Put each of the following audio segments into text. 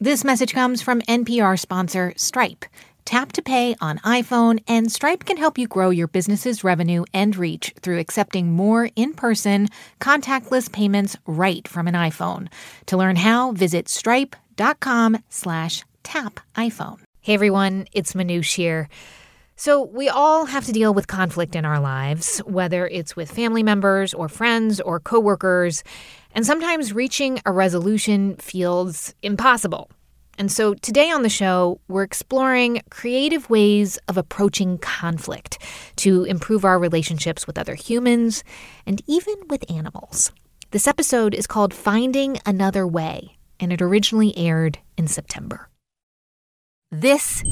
This message comes from NPR sponsor Stripe. Tap to pay on iPhone, and Stripe can help you grow your business's revenue and reach through accepting more in person, contactless payments right from an iPhone. To learn how, visit stripe.com slash tap iPhone. Hey everyone, it's Manoush here. So, we all have to deal with conflict in our lives, whether it's with family members or friends or coworkers, and sometimes reaching a resolution feels impossible. And so, today on the show, we're exploring creative ways of approaching conflict to improve our relationships with other humans and even with animals. This episode is called Finding Another Way, and it originally aired in September. This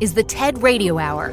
is the TED Radio Hour.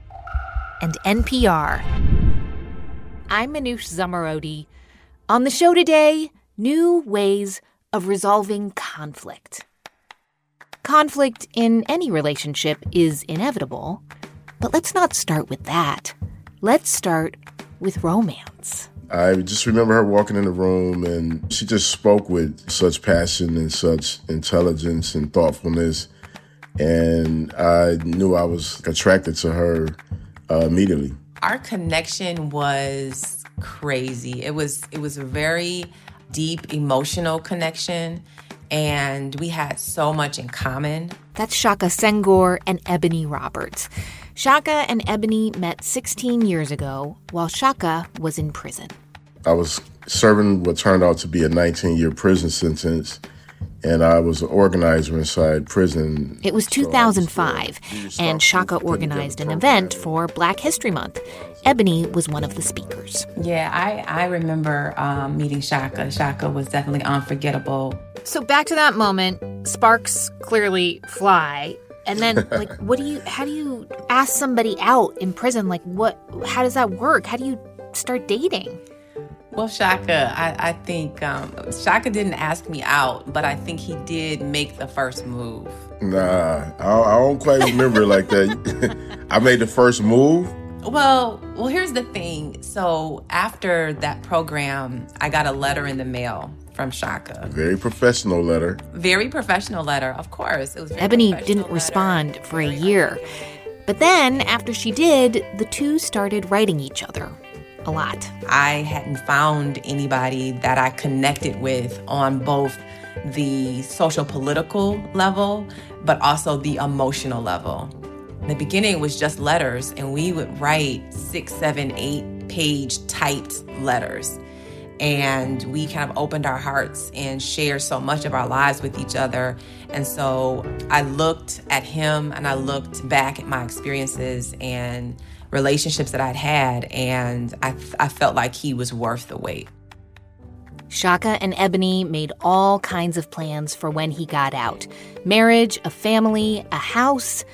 and NPR. I'm Manoush Zomorodi. On the show today, new ways of resolving conflict. Conflict in any relationship is inevitable, but let's not start with that. Let's start with romance. I just remember her walking in the room and she just spoke with such passion and such intelligence and thoughtfulness. And I knew I was attracted to her uh, immediately. Our connection was crazy. It was it was a very deep emotional connection and we had so much in common. That's Shaka Senghor and Ebony Roberts. Shaka and Ebony met 16 years ago while Shaka was in prison. I was serving what turned out to be a 19 year prison sentence and I was an organizer inside prison. It was 2005, and Shaka organized an event for Black History Month. Ebony was one of the speakers. Yeah, I, I remember um, meeting Shaka. Shaka was definitely unforgettable. So back to that moment, sparks clearly fly. And then, like, what do you, how do you ask somebody out in prison? Like, what, how does that work? How do you start dating? Well, Shaka, I, I think um, Shaka didn't ask me out, but I think he did make the first move. Nah, I, I don't quite remember like that. I made the first move. Well, well, here's the thing. So after that program, I got a letter in the mail from Shaka. Very professional letter. Very professional letter, of course. It was Ebony didn't letter. respond for a year. But then, after she did, the two started writing each other a lot. I hadn't found anybody that I connected with on both the social political level, but also the emotional level. In the beginning, was just letters, and we would write six, seven, eight page typed letters. And we kind of opened our hearts and shared so much of our lives with each other. And so I looked at him and I looked back at my experiences and relationships that I'd had, and I, I felt like he was worth the wait. Shaka and Ebony made all kinds of plans for when he got out marriage, a family, a house.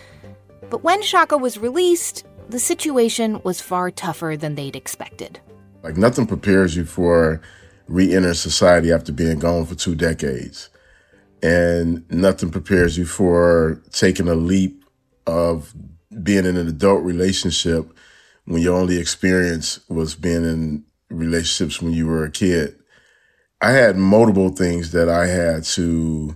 But when Shaka was released, the situation was far tougher than they'd expected. Like, nothing prepares you for re enter society after being gone for two decades. And nothing prepares you for taking a leap of being in an adult relationship when your only experience was being in relationships when you were a kid. I had multiple things that I had to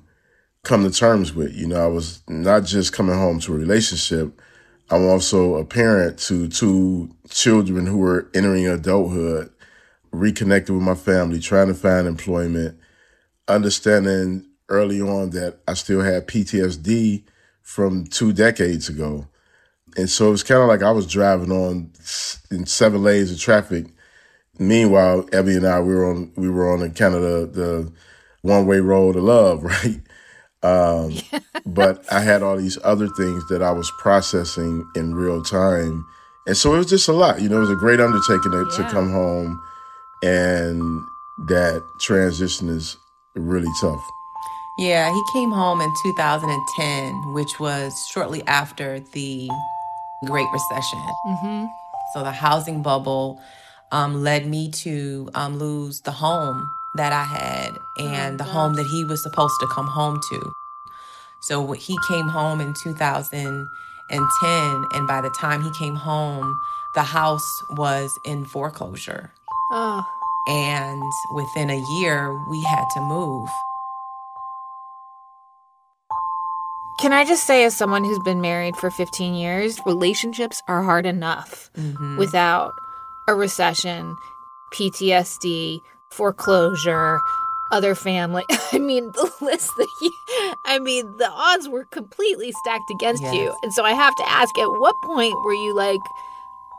come to terms with. You know, I was not just coming home to a relationship. I'm also a parent to two children who were entering adulthood, reconnected with my family, trying to find employment, understanding early on that I still had PTSD from two decades ago. And so it was kind of like I was driving on in seven lanes of traffic. Meanwhile, Ebby and I we were on we were on a kind of the, the one way road of love, right? Um, but I had all these other things that I was processing in real time, and so it was just a lot. You know, it was a great undertaking to, yeah. to come home, and that transition is really tough. Yeah, he came home in 2010, which was shortly after the Great Recession. Mm-hmm. So the housing bubble um, led me to um, lose the home that I had and the home that he was supposed to come home to. So he came home in 2010, and by the time he came home, the house was in foreclosure. Oh. And within a year, we had to move. Can I just say, as someone who's been married for 15 years, relationships are hard enough mm-hmm. without a recession, PTSD, foreclosure, other family. I mean, the list that you, I mean, the odds were completely stacked against you. And so I have to ask, at what point were you like,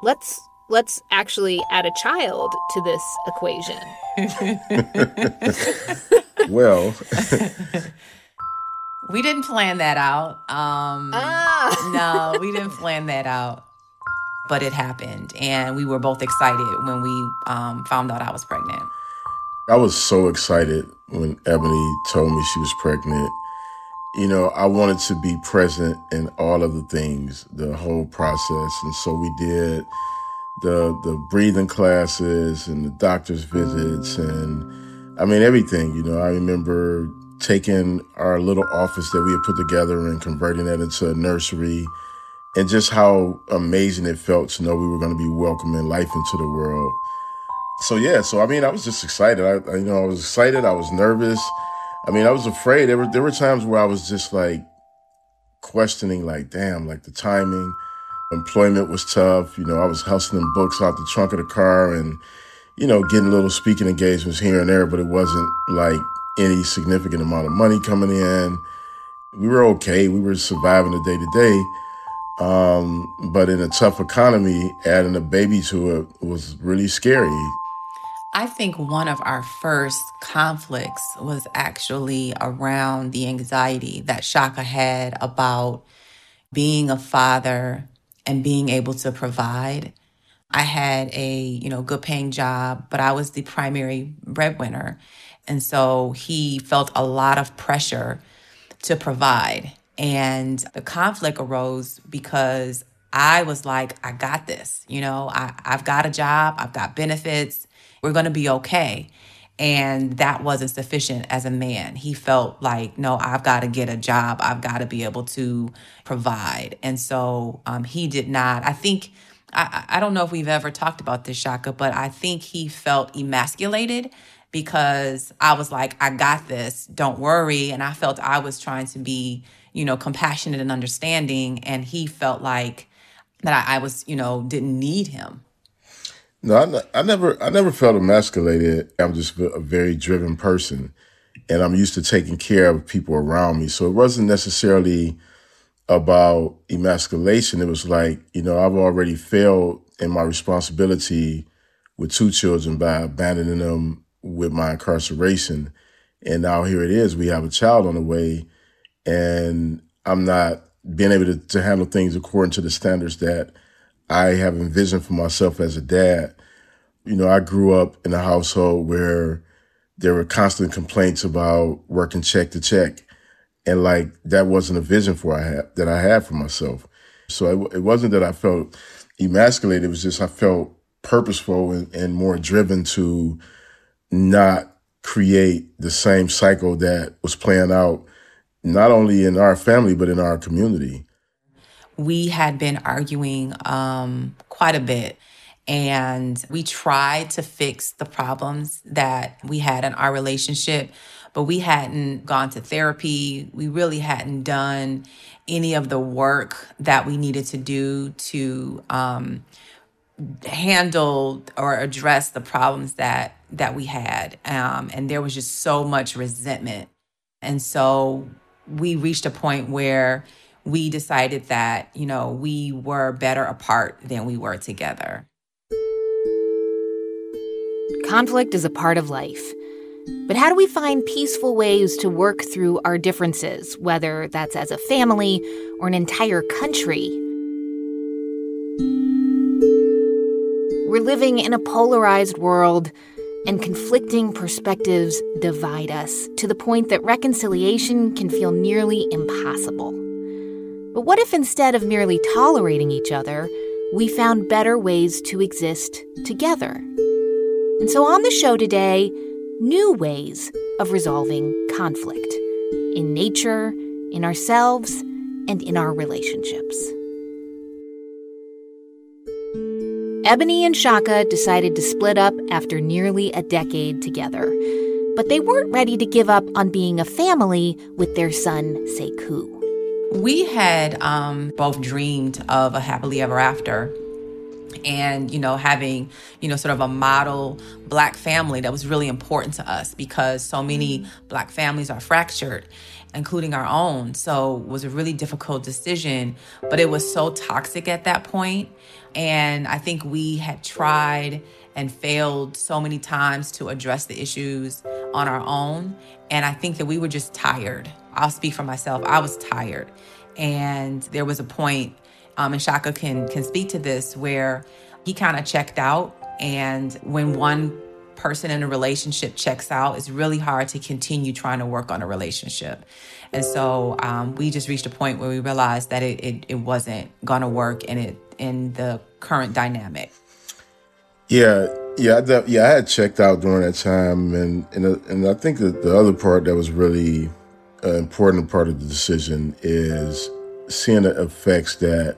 let's let's actually add a child to this equation? Well, We didn't plan that out. Um, Ah. no, we didn't plan that out. But it happened. And we were both excited when we um, found out I was pregnant. I was so excited when Ebony told me she was pregnant. You know, I wanted to be present in all of the things, the whole process. And so we did the the breathing classes and the doctor's visits and I mean everything, you know. I remember taking our little office that we had put together and converting that into a nursery and just how amazing it felt to know we were going to be welcoming life into the world. So yeah, so I mean, I was just excited. I, I you know, I was excited. I was nervous. I mean, I was afraid. There were there were times where I was just like questioning, like, damn, like the timing. Employment was tough. You know, I was hustling books out the trunk of the car and, you know, getting little speaking engagements here and there, but it wasn't like any significant amount of money coming in. We were okay. We were surviving the day to day. Um, but in a tough economy, adding a baby to it was really scary. I think one of our first conflicts was actually around the anxiety that Shaka had about being a father and being able to provide. I had a, you know, good paying job, but I was the primary breadwinner. And so he felt a lot of pressure to provide. And the conflict arose because I was like, I got this. You know, I, I've got a job, I've got benefits, we're going to be okay. And that wasn't sufficient as a man. He felt like, no, I've got to get a job, I've got to be able to provide. And so um, he did not, I think. I, I don't know if we've ever talked about this, Shaka, but I think he felt emasculated because I was like, I got this, don't worry. And I felt I was trying to be, you know, compassionate and understanding. And he felt like that I, I was, you know, didn't need him. No, I, I never, I never felt emasculated. I'm just a very driven person, and I'm used to taking care of people around me. So it wasn't necessarily about emasculation. It was like, you know, I've already failed in my responsibility with two children by abandoning them with my incarceration, and now here it is. We have a child on the way, and I'm not being able to, to handle things according to the standards that I have envisioned for myself as a dad. You know, I grew up in a household where there were constant complaints about working check to check. And like that wasn't a vision for I had that I had for myself. So it, it wasn't that I felt emasculated. It was just I felt purposeful and, and more driven to not create the same cycle that was playing out not only in our family but in our community. we had been arguing um, quite a bit and we tried to fix the problems that we had in our relationship but we hadn't gone to therapy we really hadn't done any of the work that we needed to do to um, handle or address the problems that that we had um, and there was just so much resentment and so we reached a point where we decided that, you know, we were better apart than we were together. Conflict is a part of life. But how do we find peaceful ways to work through our differences, whether that's as a family or an entire country? We're living in a polarized world, and conflicting perspectives divide us to the point that reconciliation can feel nearly impossible. But what if instead of merely tolerating each other, we found better ways to exist together? And so on the show today, new ways of resolving conflict in nature, in ourselves, and in our relationships. Ebony and Shaka decided to split up after nearly a decade together, but they weren't ready to give up on being a family with their son, Sekou. We had um, both dreamed of a happily ever after. And you know having you know sort of a model black family that was really important to us because so many black families are fractured including our own. So it was a really difficult decision but it was so toxic at that point. And i think we had tried and failed so many times to address the issues on our own. And i think that we were just tired. I'll speak for myself. I was tired. And there was a point um, and Shaka can can speak to this, where he kind of checked out. And when one person in a relationship checks out, it's really hard to continue trying to work on a relationship. And so um, we just reached a point where we realized that it, it, it wasn't gonna work in it in the current dynamic. Yeah, yeah, I, yeah. I had checked out during that time, and and and I think that the other part that was really uh, important part of the decision is seeing the effects that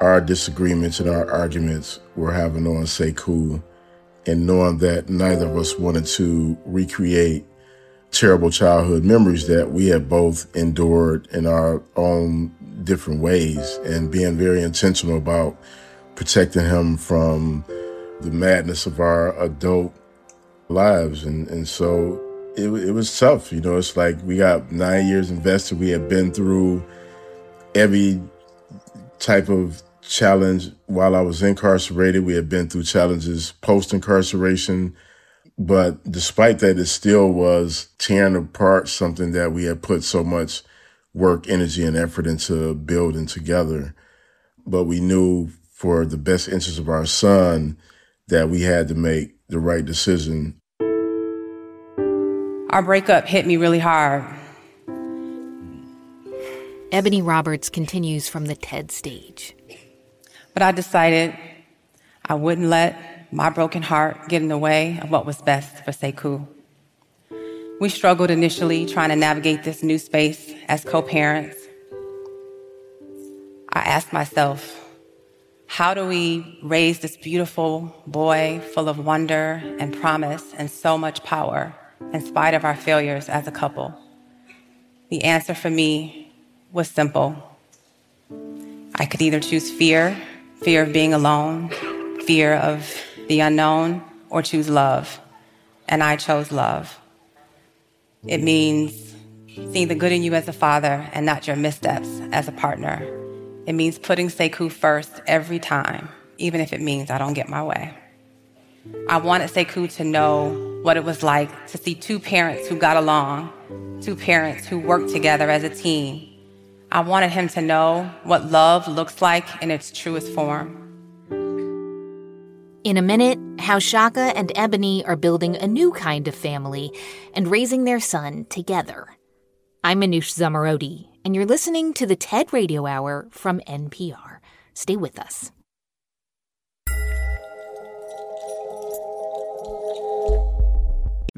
our disagreements and our arguments were having on say Sekou, and knowing that neither of us wanted to recreate terrible childhood memories that we had both endured in our own different ways, and being very intentional about protecting him from the madness of our adult lives. And, and so it, it was tough. You know, it's like we got nine years invested. We had been through every type of challenge while I was incarcerated. We had been through challenges post incarceration. But despite that, it still was tearing apart something that we had put so much work, energy, and effort into building together. But we knew for the best interest of our son that we had to make the right decision. Our breakup hit me really hard. Ebony Roberts continues from the TED stage. But I decided I wouldn't let my broken heart get in the way of what was best for Sekou. We struggled initially trying to navigate this new space as co parents. I asked myself, how do we raise this beautiful boy full of wonder and promise and so much power in spite of our failures as a couple? The answer for me was simple. I could either choose fear, fear of being alone, fear of the unknown, or choose love. And I chose love. It means seeing the good in you as a father and not your missteps as a partner. It means putting Sekou first every time, even if it means I don't get my way. I wanted Sekou to know what it was like to see two parents who got along, two parents who worked together as a team, I wanted him to know what love looks like in its truest form. In a minute, how Shaka and Ebony are building a new kind of family and raising their son together. I'm Manoush Zomorodi, and you're listening to the TED Radio Hour from NPR. Stay with us.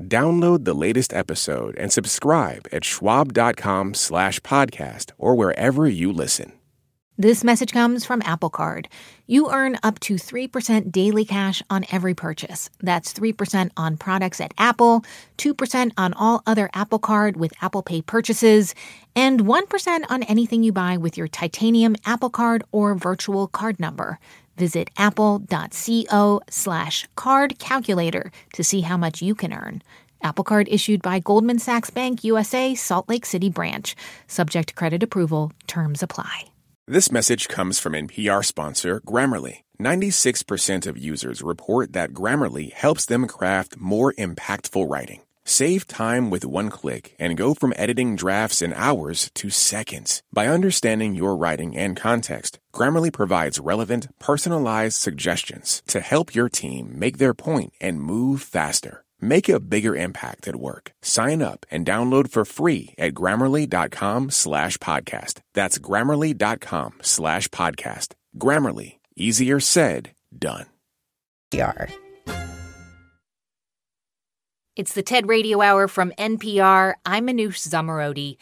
Download the latest episode and subscribe at schwab.com slash podcast or wherever you listen. This message comes from Apple Card. You earn up to 3% daily cash on every purchase. That's 3% on products at Apple, 2% on all other Apple Card with Apple Pay purchases, and 1% on anything you buy with your titanium Apple Card or virtual card number. Visit apple.co slash card calculator to see how much you can earn. Apple Card issued by Goldman Sachs Bank USA, Salt Lake City branch. Subject to credit approval. Terms apply. This message comes from NPR sponsor Grammarly. 96% of users report that Grammarly helps them craft more impactful writing. Save time with one click and go from editing drafts in hours to seconds. By understanding your writing and context, Grammarly provides relevant, personalized suggestions to help your team make their point and move faster. Make a bigger impact at work. Sign up and download for free at grammarly.com slash podcast. That's grammarly.com slash podcast. Grammarly. Easier said, done. PR. It's the TED Radio Hour from NPR. I'm Manoush Zomorodi.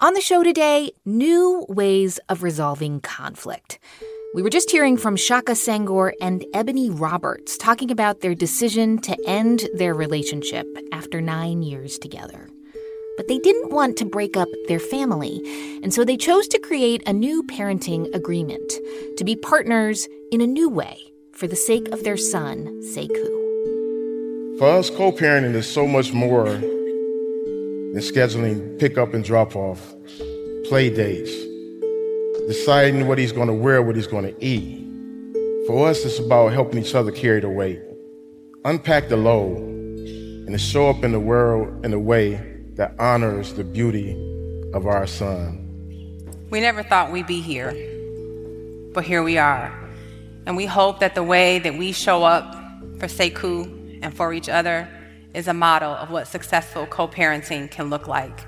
On the show today, new ways of resolving conflict. We were just hearing from Shaka Senghor and Ebony Roberts talking about their decision to end their relationship after nine years together. But they didn't want to break up their family, and so they chose to create a new parenting agreement to be partners in a new way for the sake of their son, Sekou. For us, co parenting is so much more than scheduling pick up and drop off, play dates, deciding what he's going to wear, what he's going to eat. For us, it's about helping each other carry the weight, unpack the load, and to show up in the world in a way that honors the beauty of our son. We never thought we'd be here, but here we are. And we hope that the way that we show up for Sekou and for each other is a model of what successful co-parenting can look like.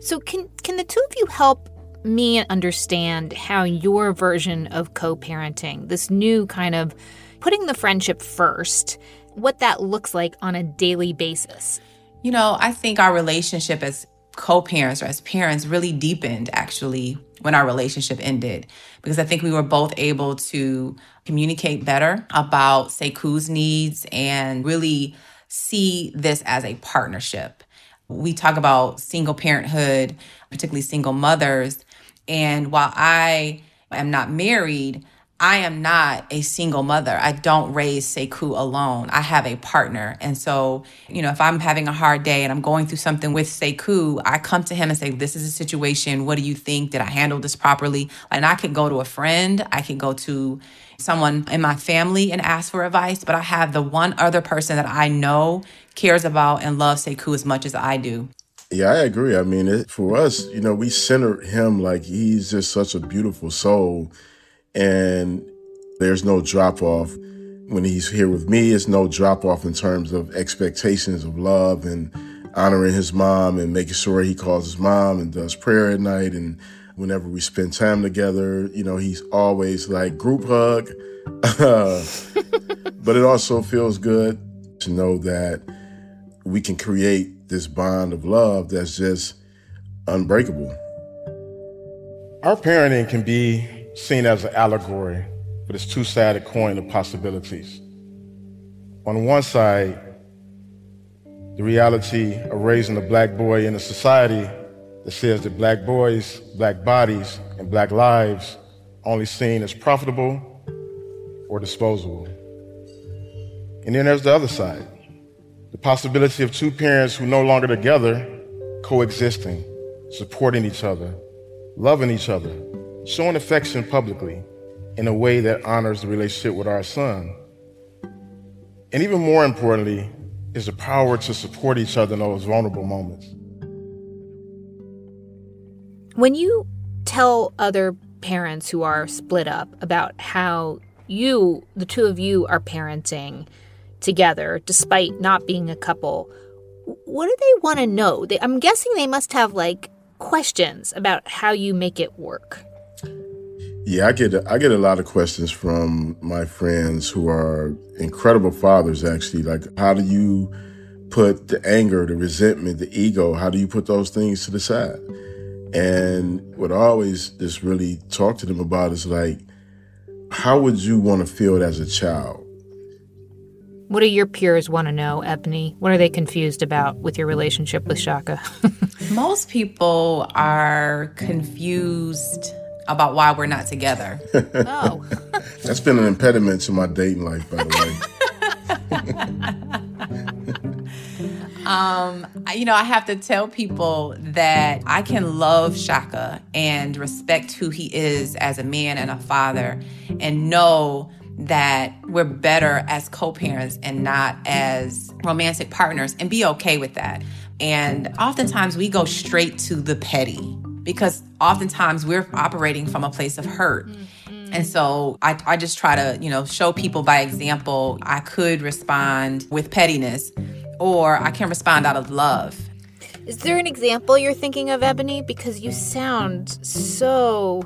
So can can the two of you help me understand how your version of co-parenting, this new kind of putting the friendship first, what that looks like on a daily basis? You know, I think our relationship as co-parents or as parents really deepened actually when our relationship ended because I think we were both able to communicate better about Sekou's needs and really see this as a partnership. We talk about single parenthood, particularly single mothers, and while I am not married, I am not a single mother. I don't raise Sekou alone. I have a partner. And so, you know, if I'm having a hard day and I'm going through something with Sekou, I come to him and say, This is a situation. What do you think? Did I handle this properly? And I can go to a friend, I can go to someone in my family and ask for advice, but I have the one other person that I know cares about and loves Sekou as much as I do. Yeah, I agree. I mean, it, for us, you know, we center him like he's just such a beautiful soul and there's no drop off. When he's here with me, it's no drop off in terms of expectations of love and honoring his mom and making sure he calls his mom and does prayer at night. And whenever we spend time together, you know, he's always like group hug. but it also feels good to know that we can create this bond of love that's just unbreakable. Our parenting can be seen as an allegory for this two sided coin of possibilities. On one side, the reality of raising a black boy in a society that says that black boys, black bodies, and black lives only seen as profitable or disposable. And then there's the other side the possibility of two parents who no longer together coexisting, supporting each other, loving each other, showing affection publicly in a way that honors the relationship with our son. And even more importantly, is the power to support each other in those vulnerable moments. When you tell other parents who are split up about how you, the two of you, are parenting together despite not being a couple, what do they want to know? They, I'm guessing they must have like questions about how you make it work. Yeah, I get I get a lot of questions from my friends who are incredible fathers. Actually, like how do you put the anger, the resentment, the ego? How do you put those things to the side? And what I always just really talk to them about is like, how would you want to feel as a child? What do your peers want to know, Ebony? What are they confused about with your relationship with Shaka? Most people are confused about why we're not together. oh. That's been an impediment to my dating life, by the way. um, you know, I have to tell people that I can love Shaka and respect who he is as a man and a father and know that we're better as co-parents and not as romantic partners and be okay with that. And oftentimes we go straight to the petty because oftentimes we're operating from a place of hurt. And so I, I just try to, you know, show people by example, I could respond with pettiness or I can respond out of love. Is there an example you're thinking of, Ebony? Because you sound so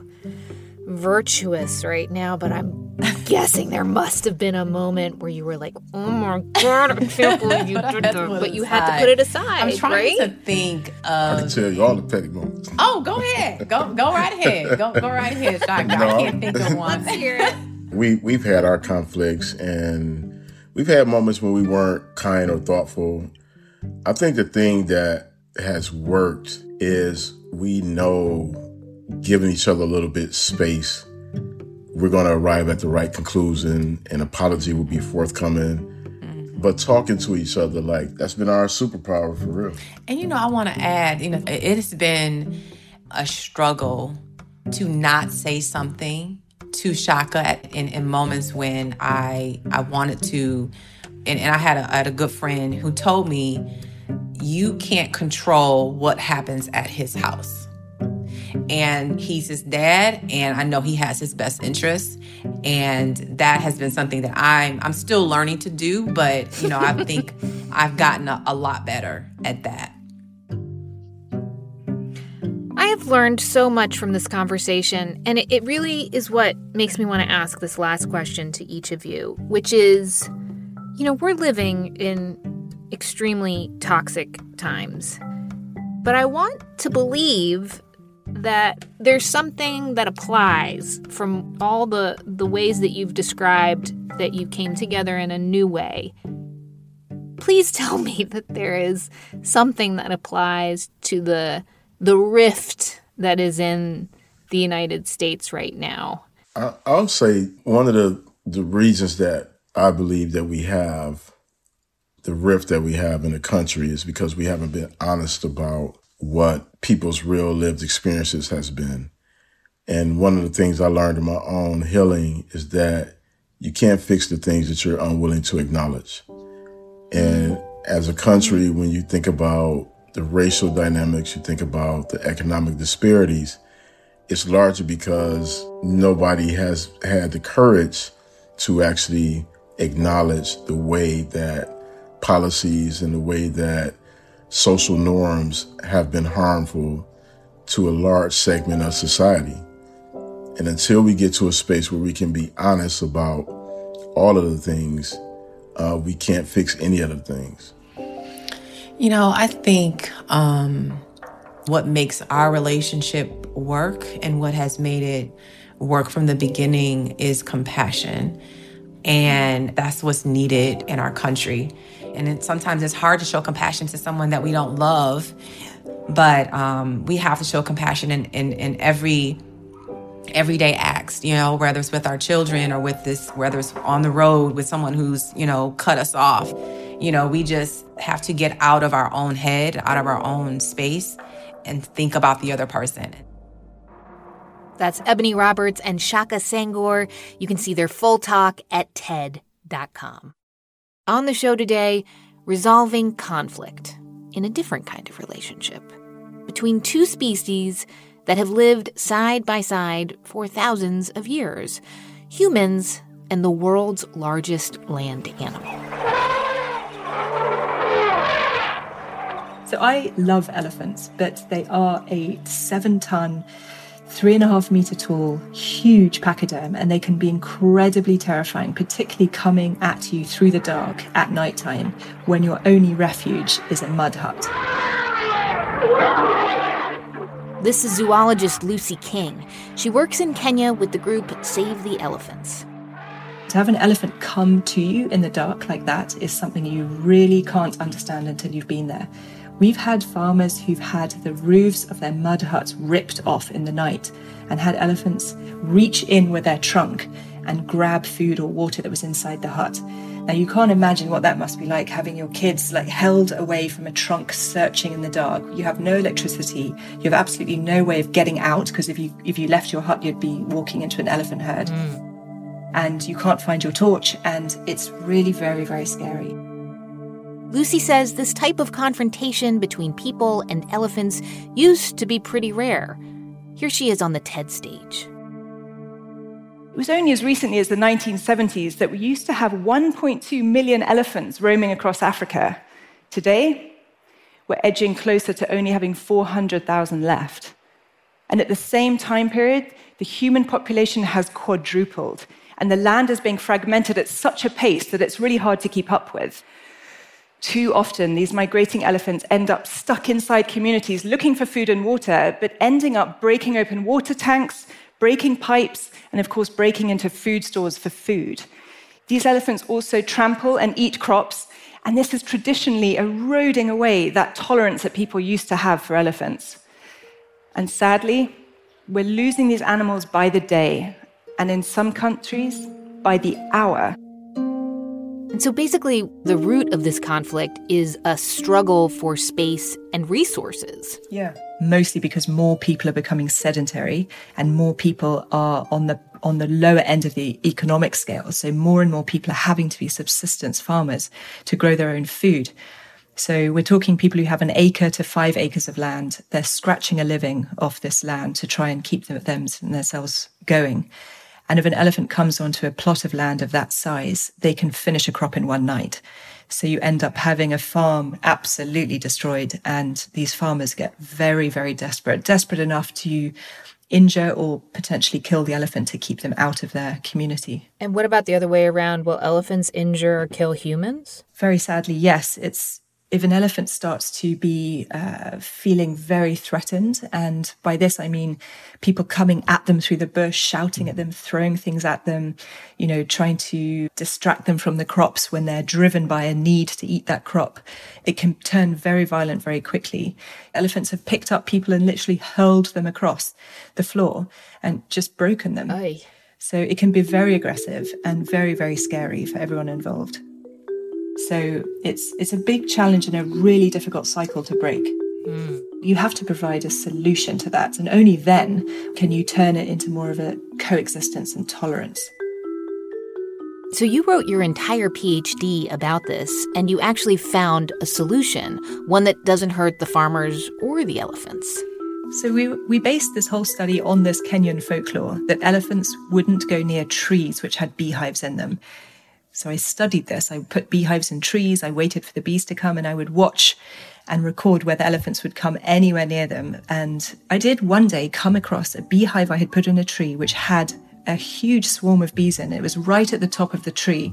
virtuous right now, but I'm guessing there must have been a moment where you were like, "Oh my god, I can't believe you did that," but you had to put it aside. I'm trying right? to think of. I can tell you all the petty moments. Oh, go ahead. Go go right ahead. Go go right ahead, Shaka. No. I can't think of one. Let's hear it. We we've had our conflicts and we've had moments when we weren't kind or thoughtful. I think the thing that has worked is we know giving each other a little bit space, we're going to arrive at the right conclusion. An apology will be forthcoming. Mm-hmm. But talking to each other, like that's been our superpower for real. And you know, I want to add, you know, it it has been a struggle to not say something to Shaka at, in, in moments when I I wanted to, and, and I had a, I had a good friend who told me, you can't control what happens at his house. And he's his dad, and I know he has his best interests, and that has been something that I'm I'm still learning to do, but you know I think I've gotten a, a lot better at that. I have learned so much from this conversation, and it, really is what makes me want to ask this last question to each of you, which is you know, we're living in extremely toxic times, but I want to believe that there's something that applies from all the, the ways that you've described that you came together in a new way. Please tell me that there is something that applies to the the rift that is in the United States right now. I, I'll say one of the the reasons that I believe that we have the rift that we have in the country is because we haven't been honest about what people's real lived experiences has been. And one of the things I learned in my own healing is that you can't fix the things that you're unwilling to acknowledge. And as a country, when you think about the racial dynamics, you think about the economic disparities, it's largely because nobody has had the courage to actually acknowledge the way that policies and the way that social norms have been harmful to a large segment of society. And until we get to a space where we can be honest about all of the things, uh, we can't fix any of the things. You know, I think um, what makes our relationship work and what has made it work from the beginning is compassion. And that's what's needed in our country. And it, sometimes it's hard to show compassion to someone that we don't love, but um, we have to show compassion in, in, in every everyday acts, you know, whether it's with our children or with this, whether it's on the road with someone who's, you know, cut us off. You know, we just have to get out of our own head, out of our own space, and think about the other person. That's Ebony Roberts and Shaka Senghor. You can see their full talk at TED.com. On the show today, resolving conflict in a different kind of relationship between two species that have lived side by side for thousands of years humans and the world's largest land animal. So I love elephants, but they are a seven ton, three and a half meter tall, huge pachyderm, and they can be incredibly terrifying, particularly coming at you through the dark at nighttime when your only refuge is a mud hut. This is zoologist Lucy King. She works in Kenya with the group Save the Elephants. To have an elephant come to you in the dark like that is something you really can't understand until you've been there. We've had farmers who've had the roofs of their mud huts ripped off in the night and had elephants reach in with their trunk and grab food or water that was inside the hut. Now you can't imagine what that must be like having your kids like held away from a trunk searching in the dark. You have no electricity. You have absolutely no way of getting out because if you if you left your hut you'd be walking into an elephant herd. Mm. And you can't find your torch and it's really very very scary. Lucy says this type of confrontation between people and elephants used to be pretty rare. Here she is on the TED stage. It was only as recently as the 1970s that we used to have 1.2 million elephants roaming across Africa. Today, we're edging closer to only having 400,000 left. And at the same time period, the human population has quadrupled, and the land is being fragmented at such a pace that it's really hard to keep up with. Too often, these migrating elephants end up stuck inside communities looking for food and water, but ending up breaking open water tanks, breaking pipes, and of course, breaking into food stores for food. These elephants also trample and eat crops, and this is traditionally eroding away that tolerance that people used to have for elephants. And sadly, we're losing these animals by the day, and in some countries, by the hour. And so basically, the root of this conflict is a struggle for space and resources. Yeah. Mostly because more people are becoming sedentary and more people are on the on the lower end of the economic scale. So more and more people are having to be subsistence farmers to grow their own food. So we're talking people who have an acre to five acres of land. They're scratching a living off this land to try and keep them, themselves going. And if an elephant comes onto a plot of land of that size, they can finish a crop in one night. So you end up having a farm absolutely destroyed. And these farmers get very, very desperate, desperate enough to injure or potentially kill the elephant to keep them out of their community. And what about the other way around? Will elephants injure or kill humans? Very sadly, yes. It's if an elephant starts to be uh, feeling very threatened, and by this I mean people coming at them through the bush, shouting at them, throwing things at them, you know, trying to distract them from the crops when they're driven by a need to eat that crop, it can turn very violent very quickly. Elephants have picked up people and literally hurled them across the floor and just broken them. Aye. So it can be very aggressive and very, very scary for everyone involved. So it's it's a big challenge and a really difficult cycle to break. Mm. You have to provide a solution to that, and only then can you turn it into more of a coexistence and tolerance. So, you wrote your entire PhD about this, and you actually found a solution, one that doesn't hurt the farmers or the elephants. So, we, we based this whole study on this Kenyan folklore that elephants wouldn't go near trees which had beehives in them. So I studied this. I put beehives in trees. I waited for the bees to come and I would watch and record whether elephants would come anywhere near them. And I did one day come across a beehive I had put in a tree which had a huge swarm of bees in. It was right at the top of the tree,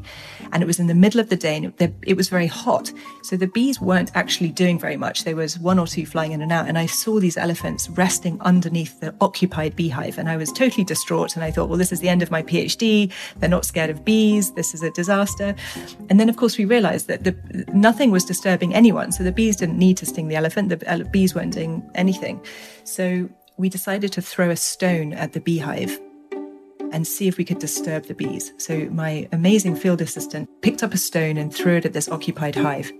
and it was in the middle of the day, and it, was very hot. So the bees weren't actually doing very much. There was one or two flying in and out, and I saw these elephants resting underneath the occupied beehive, and I was totally distraught. And I thought, well, this is the end of my PhD. They're not scared of bees. This is a disaster. And then, of course, we realized that the, nothing was disturbing anyone. So the bees didn't need to sting the elephant. The bees weren't doing anything. So we decided to throw a stone at the beehive and see if we could disturb the bees. So my amazing field assistant picked up a stone and threw it at this occupied hive.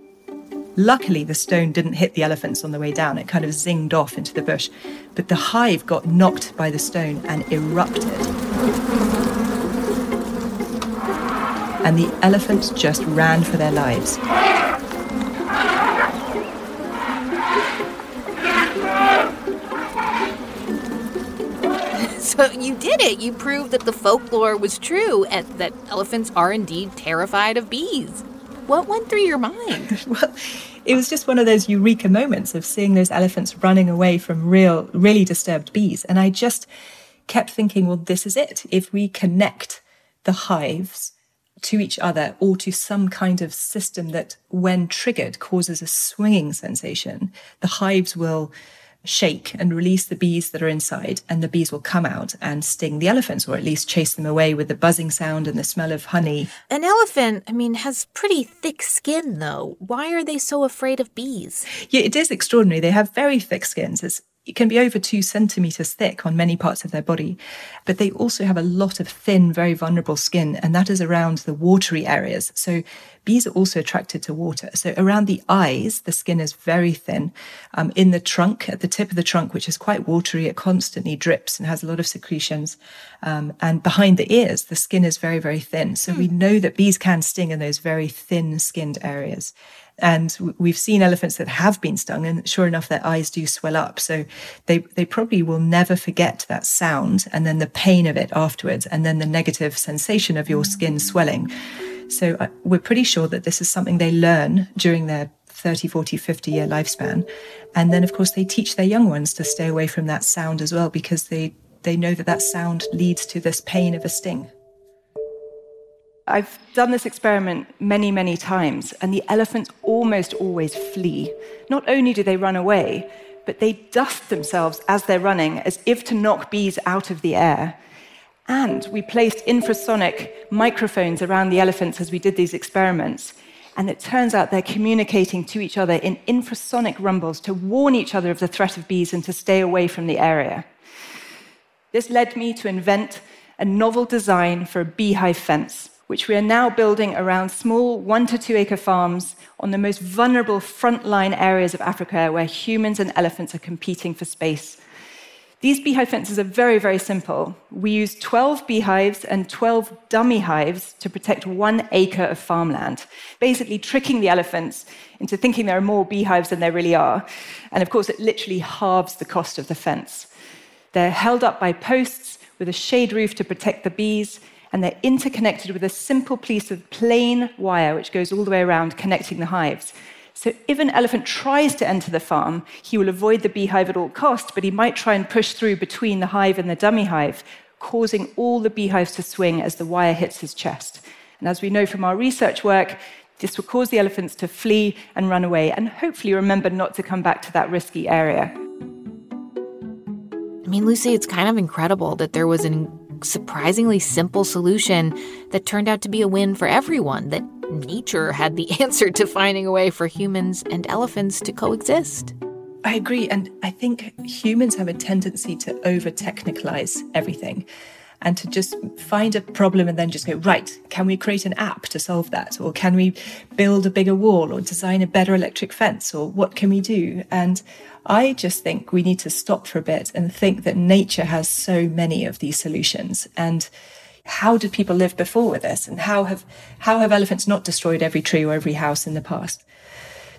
Luckily, the stone didn't hit the elephants on the way down. It kind of zinged off into the bush. But the hive got knocked by the stone and erupted. And the elephants just ran for their lives. So you did it. You proved that the folklore was true and that elephants are indeed terrified of bees. What went through your mind? well, it was just one of those eureka moments of seeing those elephants running away from real, really disturbed bees. And I just kept thinking, well, this is it. If we connect the hives to each other or to some kind of system that, when triggered, causes a swinging sensation, the hives will shake and release the bees that are inside, and the bees will come out and sting the elephants, or at least chase them away with the buzzing sound and the smell of honey. An elephant, I mean, has pretty thick skin, though. Why are they so afraid of bees? Yeah, it is extraordinary. They have very thick skins. It's it can be over two centimeters thick on many parts of their body, but they also have a lot of thin, very vulnerable skin, and that is around the watery areas. So bees are also attracted to water. So around the eyes, the skin is very thin. Um, in the trunk, at the tip of the trunk, which is quite watery, it constantly drips and has a lot of secretions. Um, and behind the ears, the skin is very, very thin. So we know that bees can sting in those very thin skinned areas. And we've seen elephants that have been stung, and sure enough, their eyes do swell up. So they, they probably will never forget that sound and then the pain of it afterwards, and then the negative sensation of your skin swelling. So uh, we're pretty sure that this is something they learn during their 30, 40, 50 year lifespan. And then, of course, they teach their young ones to stay away from that sound as well, because they, they know that that sound leads to this pain of a sting. I've done this experiment many, many times, and the elephants almost always flee. Not only do they run away, but they dust themselves as they're running as if to knock bees out of the air. And we placed infrasonic microphones around the elephants as we did these experiments. And it turns out they're communicating to each other in infrasonic rumbles to warn each other of the threat of bees and to stay away from the area. This led me to invent a novel design for a beehive fence which we are now building around small one to two acre farms on the most vulnerable frontline areas of Africa where humans and elephants are competing for space. These beehive fences are very, very simple. We use 12 beehives and 12 dummy hives to protect one acre of farmland, basically tricking the elephants into thinking there are more beehives than there really are. And of course, it literally halves the cost of the fence. They're held up by posts with a shade roof to protect the bees, and they're interconnected with a simple piece of plain wire which goes all the way around connecting the hives. So if an elephant tries to enter the farm, he will avoid the beehive at all costs, but he might try and push through between the hive and the dummy hive, causing all the beehives to swing as the wire hits his chest. And as we know from our research work, this will cause the elephants to flee and run away, and hopefully remember not to come back to that risky area. I mean, Lucy, it's kind of incredible that there was an surprisingly simple solution that turned out to be a win for everyone, that nature had the answer to finding a way for humans and elephants to coexist. I agree. And I think humans have a tendency to over technicalize everything and to just find a problem and then just go, right, can we create an app to solve that? Or can we build a bigger wall or design a better electric fence? Or what can we do? And I just think we need to stop for a bit and think that nature has so many of these solutions. And how did people live before with this? And how have, how have elephants not destroyed every tree or every house in the past?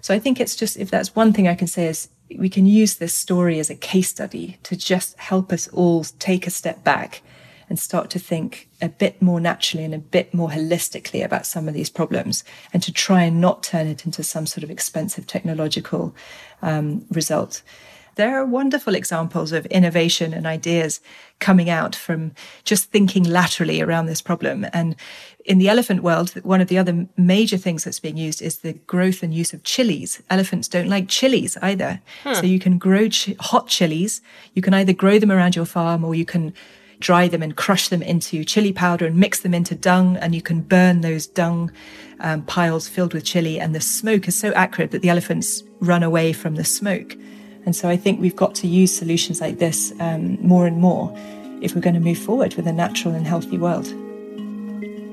So I think it's just, if that's one thing I can say is we can use this story as a case study to just help us all take a step back and start to think a bit more naturally and a bit more holistically about some of these problems and to try and not turn it into some sort of expensive technological um, result. There are wonderful examples of innovation and ideas coming out from just thinking laterally around this problem. And in the elephant world, one of the other major things that's being used is the growth and use of chilies. Elephants don't like chilies either. Hmm. So you can grow ch- hot chilies. You can either grow them around your farm or you can dry them and crush them into chili powder and mix them into dung. And you can burn those dung um, piles filled with chili. And the smoke is so acrid that the elephants run away from the smoke. And so I think we've got to use solutions like this um, more and more if we're going to move forward with a natural and healthy world.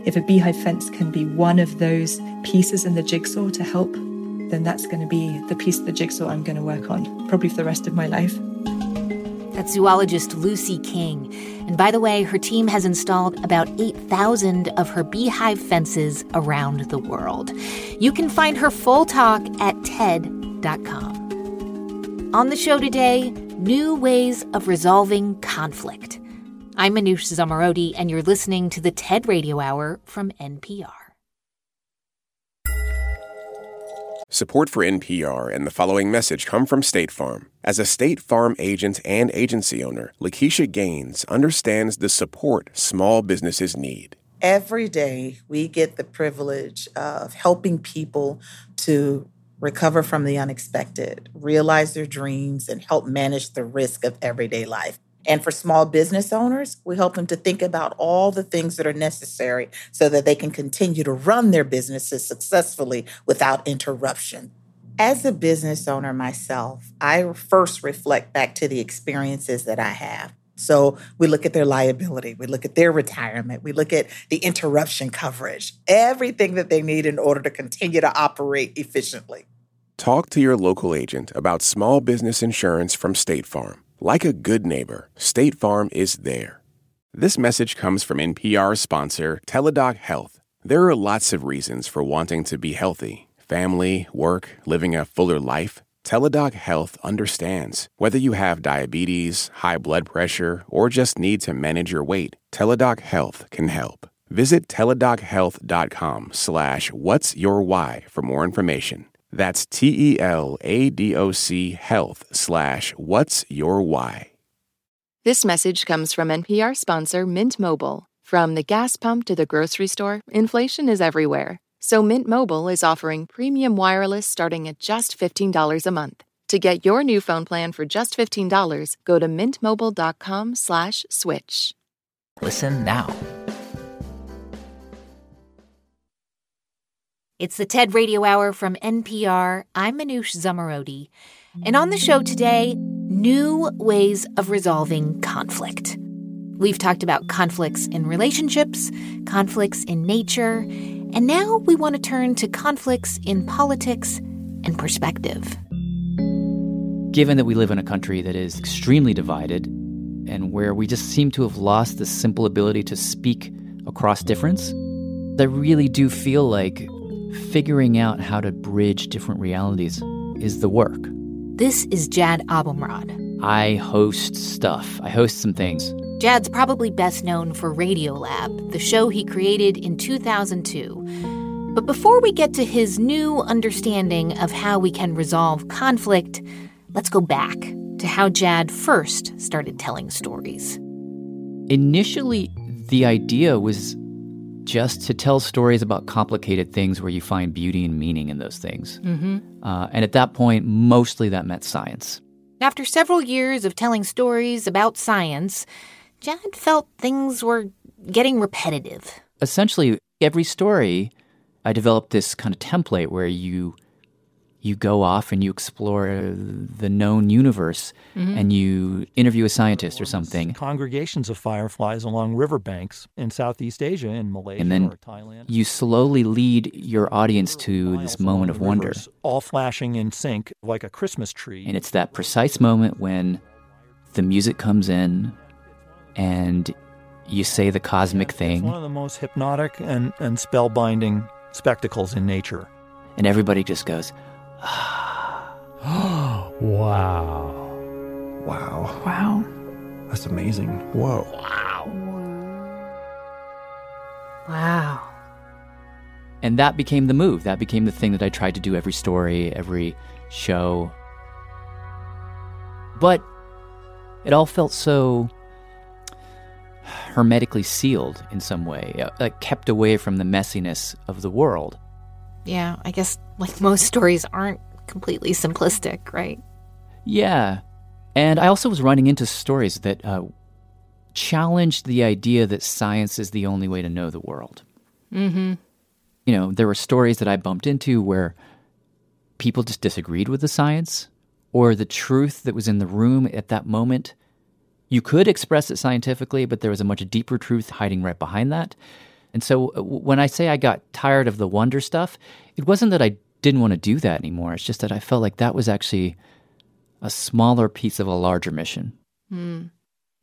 If a beehive fence can be one of those pieces in the jigsaw to help, then that's going to be the piece of the jigsaw I'm going to work on, probably for the rest of my life. That's zoologist Lucy King. And by the way, her team has installed about 8,000 of her beehive fences around the world. You can find her full talk at TED.com. On the show today, new ways of resolving conflict. I'm Manoush Zomorodi, and you're listening to the TED Radio Hour from NPR. Support for NPR and the following message come from State Farm. As a State Farm agent and agency owner, Lakeisha Gaines understands the support small businesses need. Every day, we get the privilege of helping people to recover from the unexpected, realize their dreams, and help manage the risk of everyday life. And for small business owners, we help them to think about all the things that are necessary so that they can continue to run their businesses successfully without interruption. As a business owner myself, I first reflect back to the experiences that I have. So we look at their liability, we look at their retirement, we look at the interruption coverage, everything that they need in order to continue to operate efficiently. Talk to your local agent about small business insurance from State Farm. Like a good neighbor, State Farm is there. This message comes from NPR sponsor Teladoc Health. There are lots of reasons for wanting to be healthy family, work, living a fuller life. Teladoc Health understands. Whether you have diabetes, high blood pressure, or just need to manage your weight, Teladoc Health can help. Visit teladochealth.com slash what's your why for more information. That's T-E-L-A-D-O-C health slash what's your why. This message comes from NPR sponsor Mint Mobile. From the gas pump to the grocery store, inflation is everywhere. So Mint Mobile is offering premium wireless starting at just $15 a month. To get your new phone plan for just $15, go to mintmobile.com slash switch. Listen now. It's the TED Radio Hour from NPR. I'm Manoush Zomorodi. And on the show today, new ways of resolving conflict. We've talked about conflicts in relationships, conflicts in nature, and now we want to turn to conflicts in politics and perspective. Given that we live in a country that is extremely divided and where we just seem to have lost the simple ability to speak across difference, I really do feel like figuring out how to bridge different realities is the work. This is Jad Abumrad. I host stuff. I host some things. Jad's probably best known for Radiolab, the show he created in 2002. But before we get to his new understanding of how we can resolve conflict, let's go back to how Jad first started telling stories. Initially, the idea was just to tell stories about complicated things where you find beauty and meaning in those things. Mm-hmm. Uh, and at that point, mostly that meant science. After several years of telling stories about science, Jad felt things were getting repetitive. Essentially, every story, I developed this kind of template where you you go off and you explore the known universe Mhm. and you interview a scientist or something. Congregations of fireflies along riverbanks in Southeast Asia, in Malaysia And then or Thailand. you slowly lead your audience to this moment of wonder. Rivers all flashing in sync like a Christmas tree. And it's that precise moment when the music comes in and you say the cosmic It's thing, one of the most hypnotic and, and spellbinding spectacles in nature. and everybody just goes, wow. Wow. Wow. That's amazing. Whoa. Wow. Wow. And that became the move. That became the thing that I tried to do every story, every show. But it all felt so hermetically sealed in some way, uh, like kept away from the messiness of the world. Yeah, I guess like most stories aren't completely simplistic, right? Yeah. And I also was running into stories that uh, challenged the idea that science is the only way to know the world. Mm-hmm. you know, there were stories that I bumped into where people just disagreed with the science or the truth that was in the room at that moment. You could express it scientifically, but there was a much deeper truth hiding right behind that. And so uh, when I say I got tired of the wonder stuff, it wasn't that I didn't want to do that anymore. It's just that I felt like that was actually a smaller piece of a larger mission. Hmm.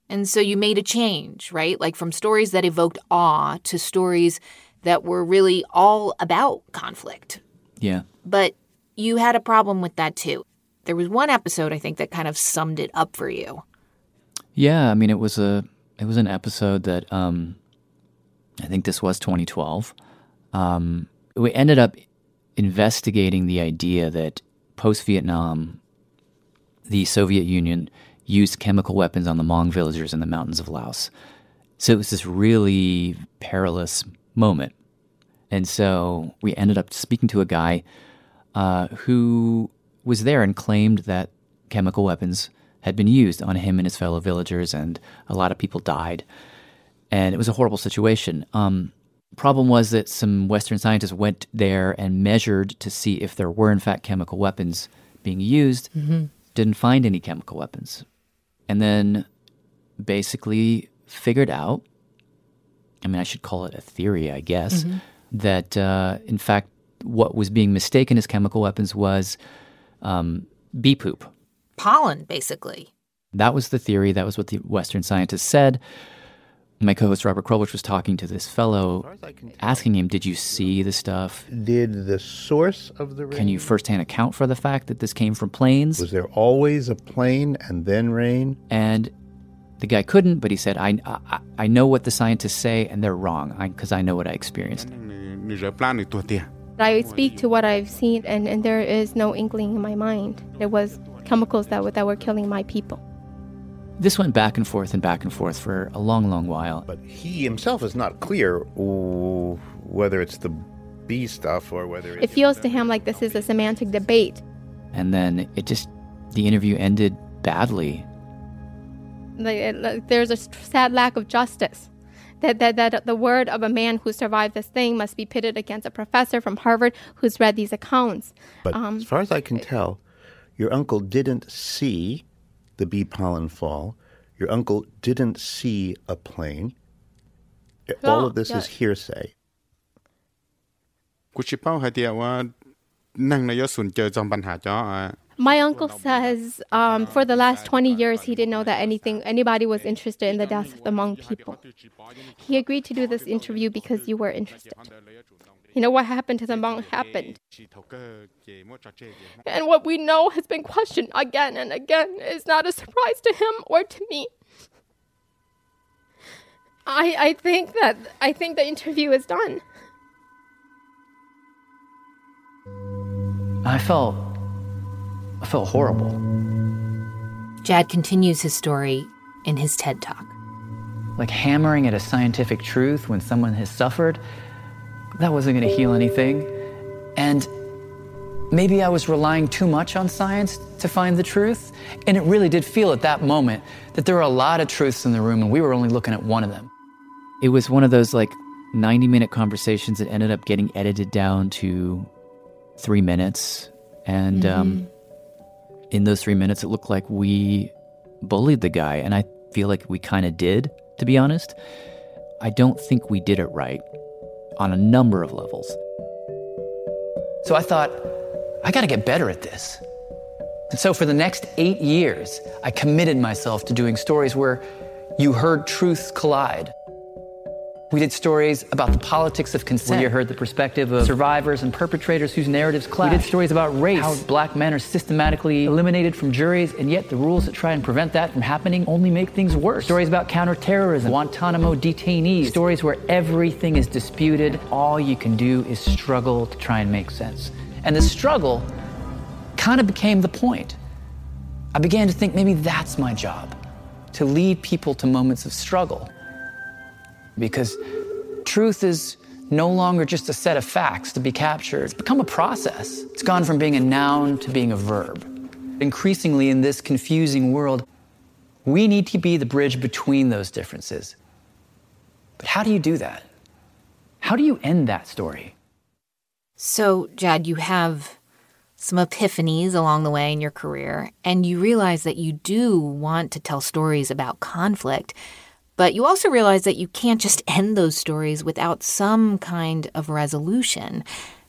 And so you made a change, right? Like from stories that evoked awe to stories that were really all about conflict. Yeah. But you had a problem with that too. There was one episode I think that kind of summed it up for you. Yeah, I mean it was a it was an episode that um I think this was 2012. Um we ended up investigating the idea that post Vietnam the Soviet Union used chemical weapons on the Hmong villagers in the mountains of Laos. So it was this really perilous moment. And so we ended up speaking to a guy uh, who was there and claimed that chemical weapons had been used on him and his fellow villagers, and a lot of people died. And it was a horrible situation. Um, Problem was that some Western scientists went there and measured to see if there were, in fact, chemical weapons being used. Mm-hmm. Didn't find any chemical weapons. And then basically figured out I mean, I should call it a theory, I guess, Mhm. that uh, in fact, what was being mistaken as chemical weapons was um, bee poop. Pollen, basically. That was the theory. That was what the Western scientists said. My co host Robert Krulwich was talking to this fellow, asking him, Did you see the stuff? Did the source of the rain? Can you firsthand account for the fact that this came from planes? Was there always a plane and then rain? And the guy couldn't, but he said, I, I, I know what the scientists say, and they're wrong because I, know what I experienced. I speak to what I've seen, and, and there is no inkling in my mind. There was chemicals that were, that were killing my people. This went back and forth and back and forth for a long, long while. But he himself is not clear ooh, whether it's the bee stuff or whether It feels to him like this is a semantic debate. And then it just, the interview ended badly. Like, it- like, there's a sad lack of justice. That, that, that the word of a man who survived this thing must be pitted against a professor from Harvard who's read these accounts. But Um, as far as I can tell, your uncle didn't see the bee pollen fall. Your uncle didn't see a plane. All of this is hearsay. My uncle says um, for the last 20 years he didn't know that anything anybody was interested in the death of the Hmong people. He agreed to do this interview because you were interested. You know what happened to the Hmong happened. And what we know has been questioned again and again is not a surprise to him or to me. I I think that I think the interview is done. I felt, I felt horrible. Jad continues his story in his TED Talk. Like hammering at a scientific truth when someone has suffered, that wasn't going to heal anything. And maybe I was relying too much on science to find the truth. And it really did feel at that moment that there were a lot of truths in the room and we were only looking at one of them. It was one of those like 90 minute conversations that ended up getting edited down to three minutes. And um, in those three minutes, it looked like we bullied the guy. And I feel like we kind of did, to be honest. I don't think we did it right on a number of levels. So I thought, I got to get better at this. And so for the next eight years, I committed myself to doing stories where you heard truths collide. We did stories about the politics of consent. Where you heard the perspective of survivors and perpetrators whose narratives clash. We did stories about race, how black men are systematically eliminated from juries, and yet the rules that try and prevent that from happening only make things worse. Stories about counterterrorism, Guantanamo detainees, stories where everything is disputed. All you can do is struggle to try and make sense. And the struggle kind of became the point. I began to think maybe that's my job to lead people to moments of struggle. Because truth is no longer just a set of facts to be captured, it's become a process. It's gone from being a noun to being a verb. Increasingly, in this confusing world, we need to be the bridge between those differences. But how do you do that? How do you end that story? So, Jad, you have some epiphanies along the way in your career, and you realize that you do want to tell stories about conflict, but you also realize that you can't just end those stories without some kind of resolution.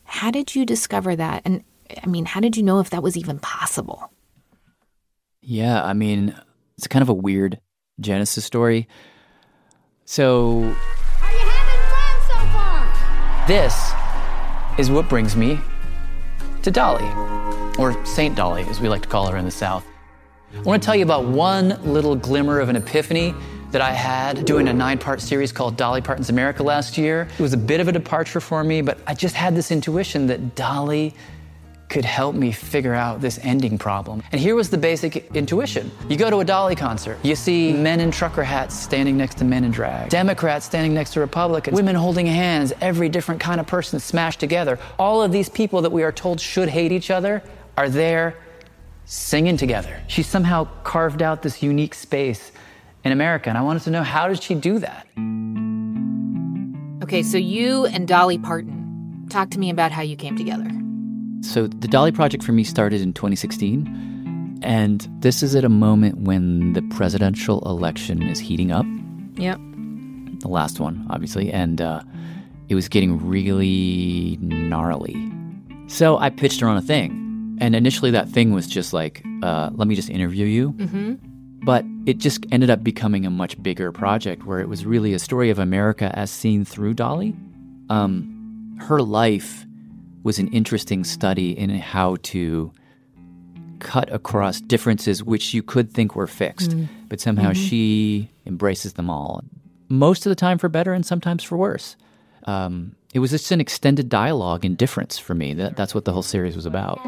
How did you discover that? And I mean, how did you know if that was even possible? Yeah, I mean, it's kind of a weird Genesis story. So, this is what brings me to Dolly, or Saint Dolly, as we like to call her in the South. I want to tell you about one little glimmer of an epiphany that I had doing a nine part series called Dolly Parton's America last year. It was a bit of a departure for me, but I just had this intuition that Dolly could help me figure out this ending problem. And here was the basic intuition. You go to a Dolly concert, you see men in trucker hats standing next to men in drag, Democrats standing next to Republicans, women holding hands, every different kind of person smashed together. All of these people that we are told should hate each other are there singing together. She somehow carved out this unique space in America, and I wanted to know how did she do that? Okay, so you and Dolly Parton, talk to me about how you came together. So the Dolly Project for me started in 2016. And this is at a moment when the presidential election is heating up. Yep. The last one, obviously. And uh, it was getting really gnarly. So I pitched her on a thing. And initially, that thing was just like, uh, let me just interview you. Mm-hmm. But it just ended up becoming a much bigger project where it was really a story of America as seen through Dolly. Um, her life was an interesting study in how to cut across differences which you could think were fixed, Mm. but somehow Mhm. she embraces them all. Most of the time for better and sometimes for worse. Um, it was just an extended dialogue in difference for me. That, that's what the whole series was about.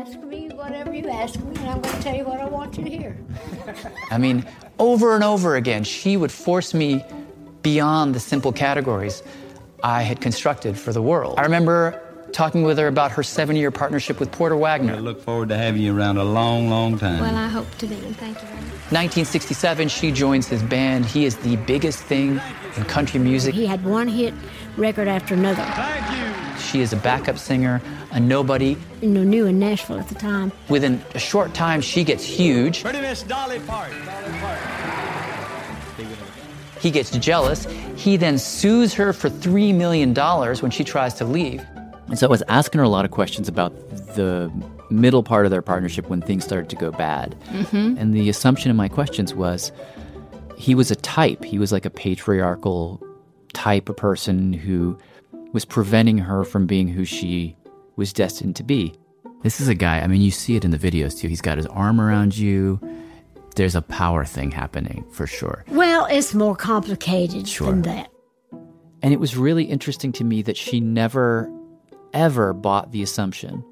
Ask me whatever you ask me, and I'm going to tell you what I want you to hear. I mean, over and over again, she would force me beyond the simple categories I had constructed for the world. I remember talking with her about her seven year partnership with Porter Wagoner. I look forward to having you around a long, long time. Well, I hope to be, and thank you very much. 1967, she joins his band. He is the biggest thing in country music. He had one hit record after another. She is a backup singer, a nobody. You know, new in Nashville at the time. Within a short time, she gets huge. Pretty Miss Dolly Parton. He gets jealous. He then sues her for $3 million when she tries to leave. And so I was asking her a lot of questions about the middle part of their partnership when things started to go bad. Mhm. And the assumption in my questions was he was a type. He was like a patriarchal type of person who was preventing her from being who she was destined to be. This is a guy, I mean, you see it in the videos too. He's got his arm around you. There's a power thing happening for sure. Well, it's more complicated Sure. than that. And it was really interesting to me that she never, ever bought the assumption.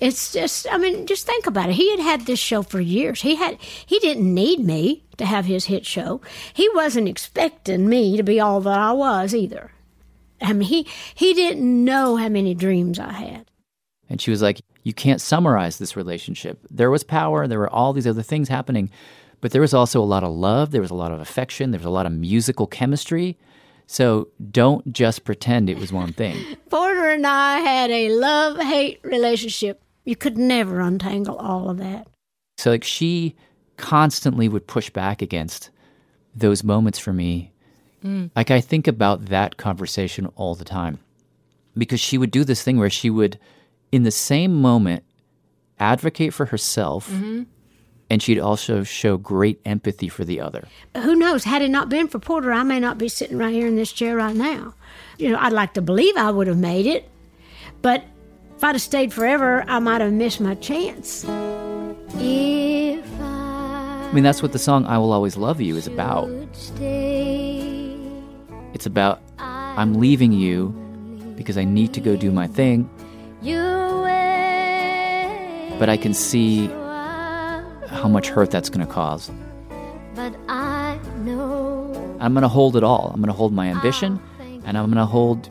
It's just, I mean, just think about it. He had had this show for years. He had, he didn't need me to have his hit show. He wasn't expecting me to be all that I was either. I mean, he he didn't know how many dreams I had. And she was like, You can't summarize this relationship. There was power, there were all these other things happening, but there was also a lot of love, there was a lot of affection, there was a lot of musical chemistry. So don't just pretend it was one thing. Porter and I had a love hate relationship. You could never untangle all of that. So, like, she constantly would push back against those moments for me. Mm. Like, I think about that conversation all the time because she would do this thing where she would, in the same moment, advocate for herself Mhm. And she'd also show great empathy for the other. Who knows? Had it not been for Porter, I may not be sitting right here in this chair right now. You know, I'd like to believe I would have made it, but if I'd have stayed forever, I might have missed my chance. If I I mean, that's what the song I Will Always Love You is about. stay, It's about, I'm leaving you because I need to go do my thing, you but I can see how much hurt that's going to cause. But I know I'm going to hold it all. I'm going to hold my ambition and I'm going to hold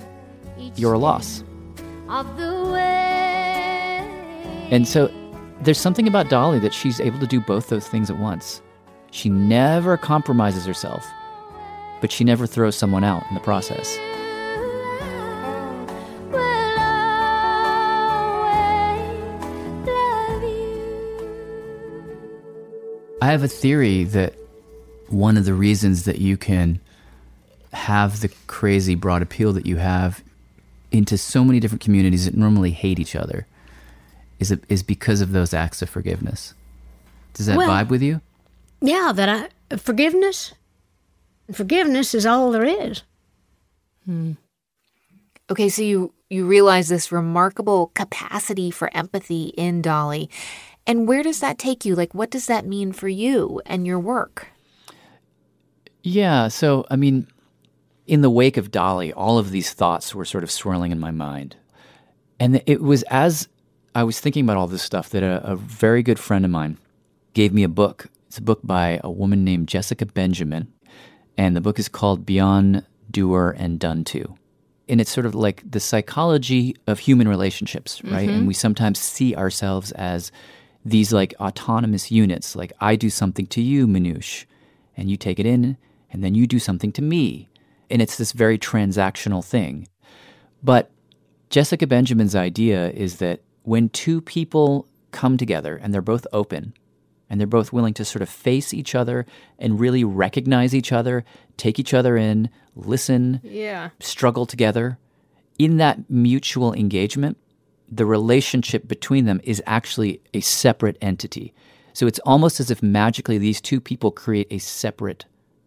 your loss. of the way. And so there's something about Dolly that she's able to do both those things at once. She never compromises herself, but she never throws someone out in the process. I have a theory that one of the reasons that you can have the crazy broad appeal that you have into so many different communities that normally hate each other is is because of those acts of forgiveness. Does that Well- vibe with you? Yeah, that I forgiveness. Forgiveness is all there is. Hmm. Okay, so you you realize this remarkable capacity for empathy in Dolly. And where does that take you? Like what does that mean for you and your work? Yeah, so I mean, in the wake of Dolly, all of these thoughts were sort of swirling in my mind. And it was as I was thinking about all this stuff that a, a very good friend of mine gave me a book. It's a book by a woman named Jessica Benjamin. And the book is called Beyond Doer and Done To. And it's sort of like the psychology of human relationships, right? Mhm. And we sometimes see ourselves as these like autonomous units. Like I do something to you, Manoush, and you take it in, and then you do something to me. and it's this very transactional thing. But Jessica Benjamin's idea is that when two people come together and they're both open and they're both willing to sort of face each other and really recognize each other, take each other in, listen, Yeah. struggle together, in that mutual engagement, the relationship between them is actually a separate entity. So it's almost as if magically these two people create a separate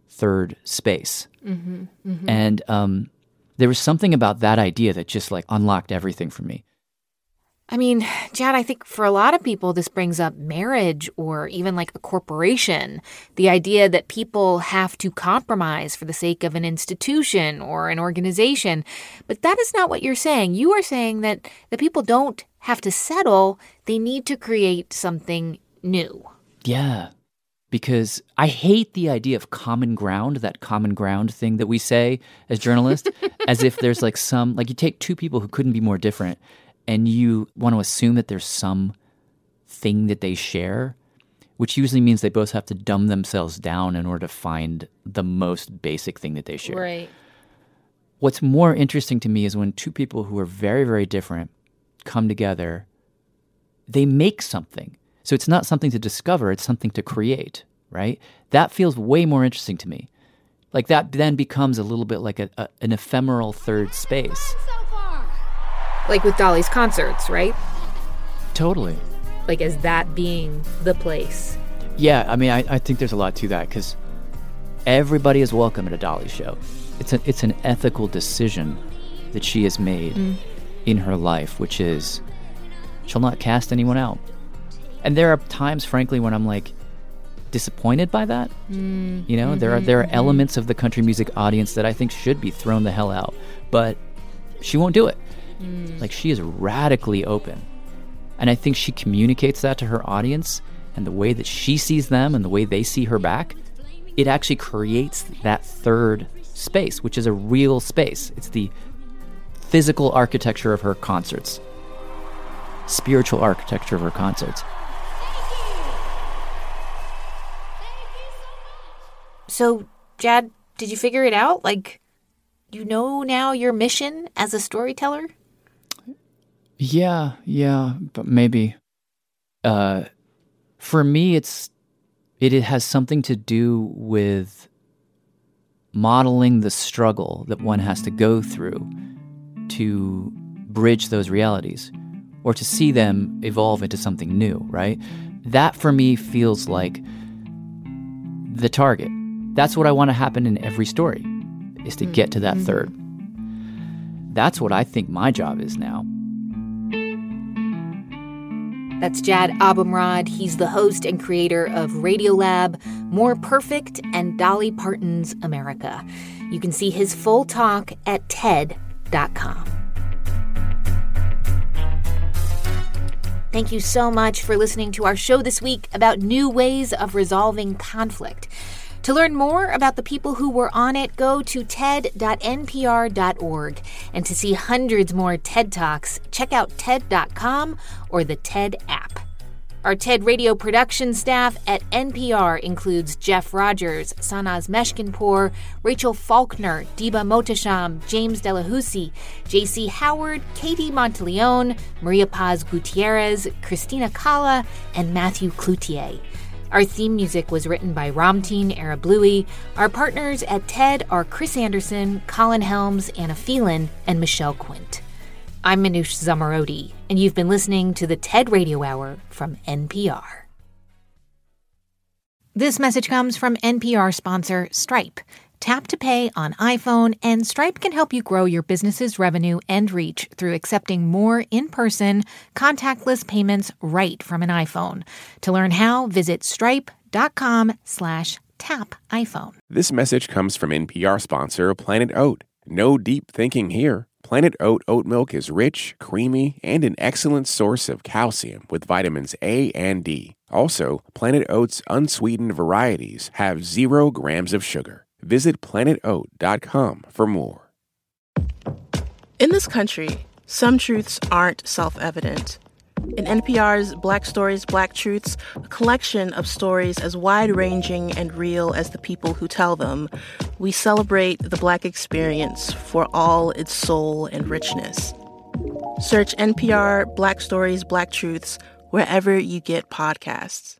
third space. Mhm, mhm. And um, there was something about that idea that just like unlocked everything for me. I mean, Jad, I think for a lot of people, this brings up marriage or even like a corporation. The idea that people have to compromise for the sake of an institution or an organization. But that is not what you're saying. You are saying that, the people don't have to settle, they need to create something new. Yeah. Because I hate the idea of common ground, that common ground thing that we say as journalists, as if there's like some, like you take two people who couldn't be more different and you want to assume that there's some thing that they share, which usually means they both have to dumb themselves down in order to find the most basic thing that they share. Right. What's more interesting to me is when two people who are very, very different come together, they make something. So it's not something to discover, it's something to create, right? That feels way more interesting to me. Like that then becomes a little bit like a, a, an ephemeral third space. Like with Dolly's concerts, right? Totally. Like as that being the place. Yeah, I mean, I, I think there's a lot to that because everybody is welcome at a Dolly show. It's, a, it's an ethical decision that she has made Mm. in her life, which is she'll not cast anyone out. And there are times, frankly, when I'm like disappointed by that. Mm, You know, there are there are mhm. elements of the country music audience that I think should be thrown the hell out, but she won't do it. Mm. Like she is radically open. And I think she communicates that to her audience and the way that she sees them and the way they see her back, it actually creates that third space, which is a real space. It's the physical architecture of her concerts. Spiritual architecture of her concerts. So, Jad, did you figure it out? Like, you know now your mission as a storyteller? Yeah, yeah, but maybe. Uh, for me, it's it, it has something to do with modeling the struggle that one has to go through to bridge those realities, or to see them evolve into something new. Right? That for me feels like the target. That's what I want to happen in every story, is to get to that Mhm. third. That's what I think my job is now. That's Jad Abumrad. He's the host and creator of Radiolab, More Perfect, and Dolly Parton's America. You can see his full talk at TED.com. Thank you so much for listening to our show this week about new ways of resolving conflict. To learn more about the people who were on it, go to TED.npr.org. And to see hundreds more TED Talks, check out TED.com or the TED app. Our TED Radio production staff at NPR includes Jeff Rogers, Sanaz Meshkinpour, Rachel Faulkner, Diba Mohtasham, James Delahoussaye, JC Howard, Katie Monteleone, Maria Paz Gutierrez, Christina Cala, and Matthew Cloutier. Our theme music was written by Ramteen Arablouei. Our partners at TED are Chris Anderson, Colin Helms, Anna Phelan, and Michelle Quint. I'm Manoush Zomorodi, and you've been listening to the TED Radio Hour from NPR. This message comes from NPR sponsor Stripe. Tap to pay on iPhone, and Stripe can help you grow your business's revenue and reach through accepting more in person, contactless payments right from an iPhone. To learn how, visit stripe.com slash tap iPhone. This message comes from NPR sponsor Planet Oat. No deep thinking here. Planet Oat oat milk is rich, creamy, and an excellent source of calcium with vitamins A and D. Also, Planet Oat's unsweetened varieties have zero grams of sugar. Visit planetoat.com for more. In this country, some truths aren't self evident. In NPR's Black Stories, Black Truths, a collection of stories as wide ranging and real as the people who tell them, we celebrate the Black experience for all its soul and richness. Search NPR Black Stories, Black Truths wherever you get podcasts.